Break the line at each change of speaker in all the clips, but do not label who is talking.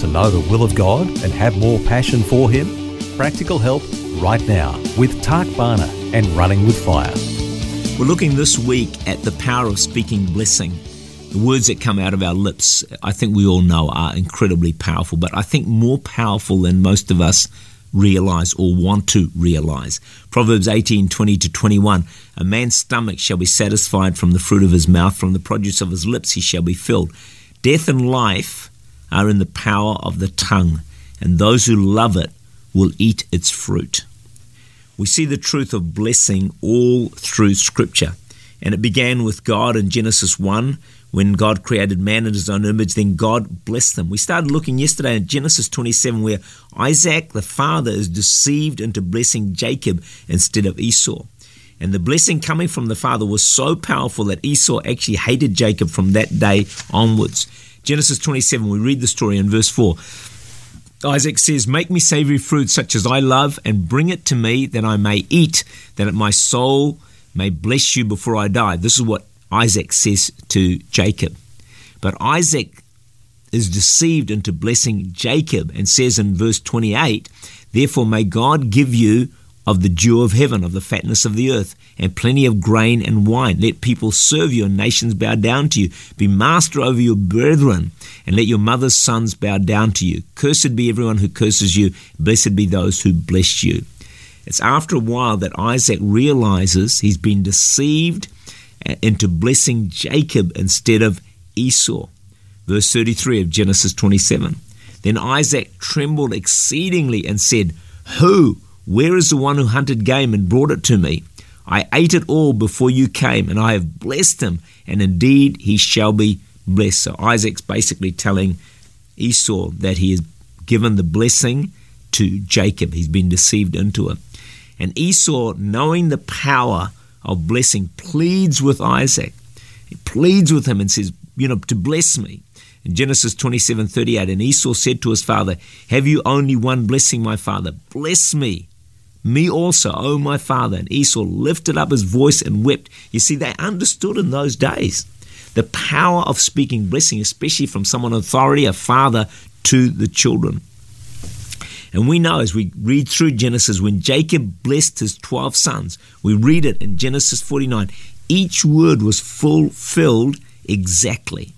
To know the will of God and have more passion for Him? Practical help right now with Tak Bhana and Running with Fire.
We're looking this week at the power of speaking blessing. The words that come out of our lips, I think we all know, are incredibly powerful, but I think more powerful than most of us realize or want to realize. Proverbs 18 20 to 21 A man's stomach shall be satisfied from the fruit of his mouth, from the produce of his lips he shall be filled. Death and life are in the power of the tongue, and those who love it will eat its fruit. We see the truth of blessing all through Scripture. And it began with God in Genesis 1 when God created man in his own image, then God blessed them. We started looking yesterday at Genesis 27, where Isaac, the father, is deceived into blessing Jacob instead of Esau. And the blessing coming from the father was so powerful that Esau actually hated Jacob from that day onwards. Genesis 27, we read the story in verse 4. Isaac says, Make me savory fruit such as I love, and bring it to me that I may eat, that my soul may bless you before I die. This is what Isaac says to Jacob. But Isaac is deceived into blessing Jacob and says in verse 28, Therefore may God give you of the dew of heaven, of the fatness of the earth, and plenty of grain and wine. Let people serve you, and nations bow down to you. Be master over your brethren, and let your mother's sons bow down to you. Cursed be everyone who curses you, blessed be those who bless you. It's after a while that Isaac realizes he's been deceived into blessing Jacob instead of Esau. Verse 33 of Genesis 27. Then Isaac trembled exceedingly and said, Who? Where is the one who hunted game and brought it to me? I ate it all before you came, and I have blessed him, and indeed he shall be blessed. So Isaac's basically telling Esau that he has given the blessing to Jacob. He's been deceived into it. And Esau, knowing the power of blessing, pleads with Isaac. He pleads with him and says, You know, to bless me. In Genesis 27 38, and Esau said to his father, Have you only one blessing, my father? Bless me me also, O my father. And Esau lifted up his voice and wept. You see, they understood in those days the power of speaking blessing, especially from someone authority, a father, to the children. And we know as we read through Genesis, when Jacob blessed his 12 sons, we read it in Genesis 49, each word was fulfilled exactly.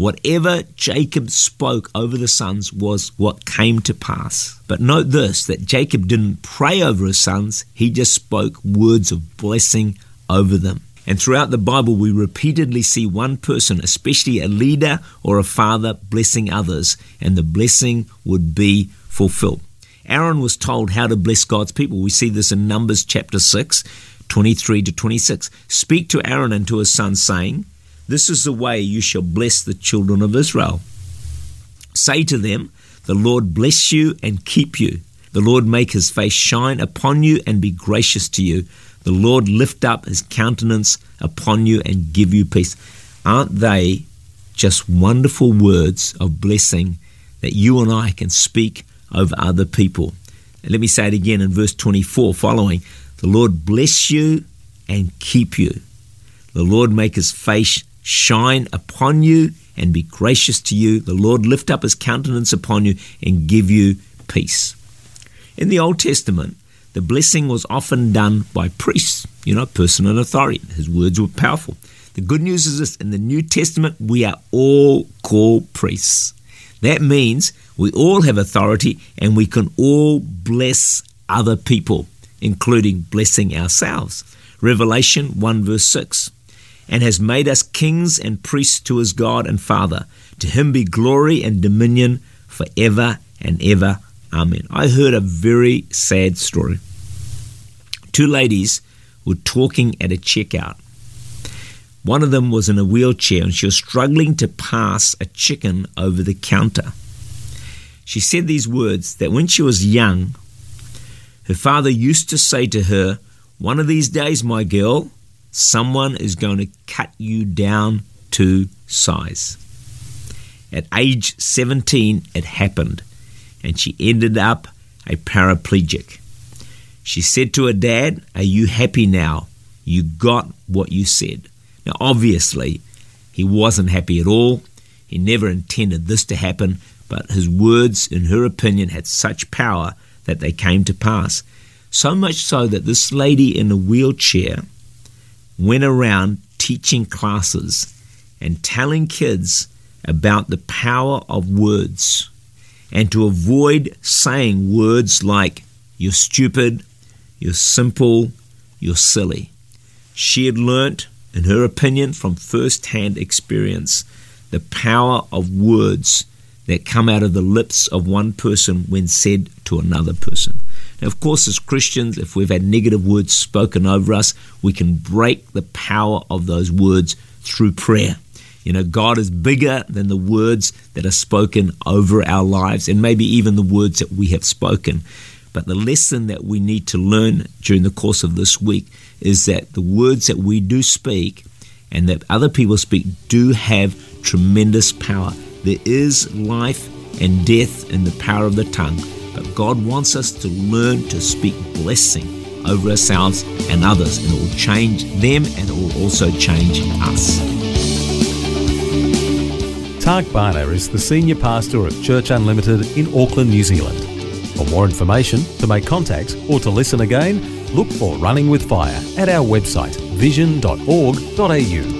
Whatever Jacob spoke over the sons was what came to pass. But note this that Jacob didn't pray over his sons, he just spoke words of blessing over them. And throughout the Bible, we repeatedly see one person, especially a leader or a father, blessing others, and the blessing would be fulfilled. Aaron was told how to bless God's people. We see this in Numbers chapter 6, 23 to 26. Speak to Aaron and to his sons, saying, this is the way you shall bless the children of Israel. Say to them, The Lord bless you and keep you. The Lord make his face shine upon you and be gracious to you. The Lord lift up his countenance upon you and give you peace. Aren't they just wonderful words of blessing that you and I can speak over other people? And let me say it again in verse 24 following The Lord bless you and keep you. The Lord make his face shine upon you and be gracious to you. The Lord lift up his countenance upon you and give you peace. In the Old Testament, the blessing was often done by priests, you know, person in authority. His words were powerful. The good news is this in the New Testament, we are all called priests. That means we all have authority and we can all bless other people, including blessing ourselves. Revelation 1 verse 6 and has made us kings and priests to his God and Father. To him be glory and dominion forever and ever. Amen. I heard a very sad story. Two ladies were talking at a checkout. One of them was in a wheelchair and she was struggling to pass a chicken over the counter. She said these words that when she was young, her father used to say to her, One of these days, my girl, someone is going to cut you down to size. At age 17, it happened, and she ended up a paraplegic. She said to her dad, Are you happy now? You got what you said. Now, obviously, he wasn't happy at all. He never intended this to happen, but his words, in her opinion, had such power that they came to pass. So much so that this lady in a wheelchair went around teaching classes and telling kids about the power of words and to avoid saying words like, you're stupid, you're simple, you're silly. She had learnt, in her opinion, from first hand experience, the power of words that come out of the lips of one person when said to another person. Now, of course, as Christians, if we've had negative words spoken over us, we can break the power of those words through prayer. You know, God is bigger than the words that are spoken over our lives and maybe even the words that we have spoken. But the lesson that we need to learn during the course of this week is that the words that we do speak and that other people speak do have tremendous power. There is life and death in the power of the tongue, but God wants us to learn to speak blessing over ourselves and others, and it will change them and it will also change us.
Tak Bhana is the Senior Pastor of Church Unlimited in Auckland, New Zealand. For more information, to make contact, or to listen again, look for Running with Fire at our website vision.org.au.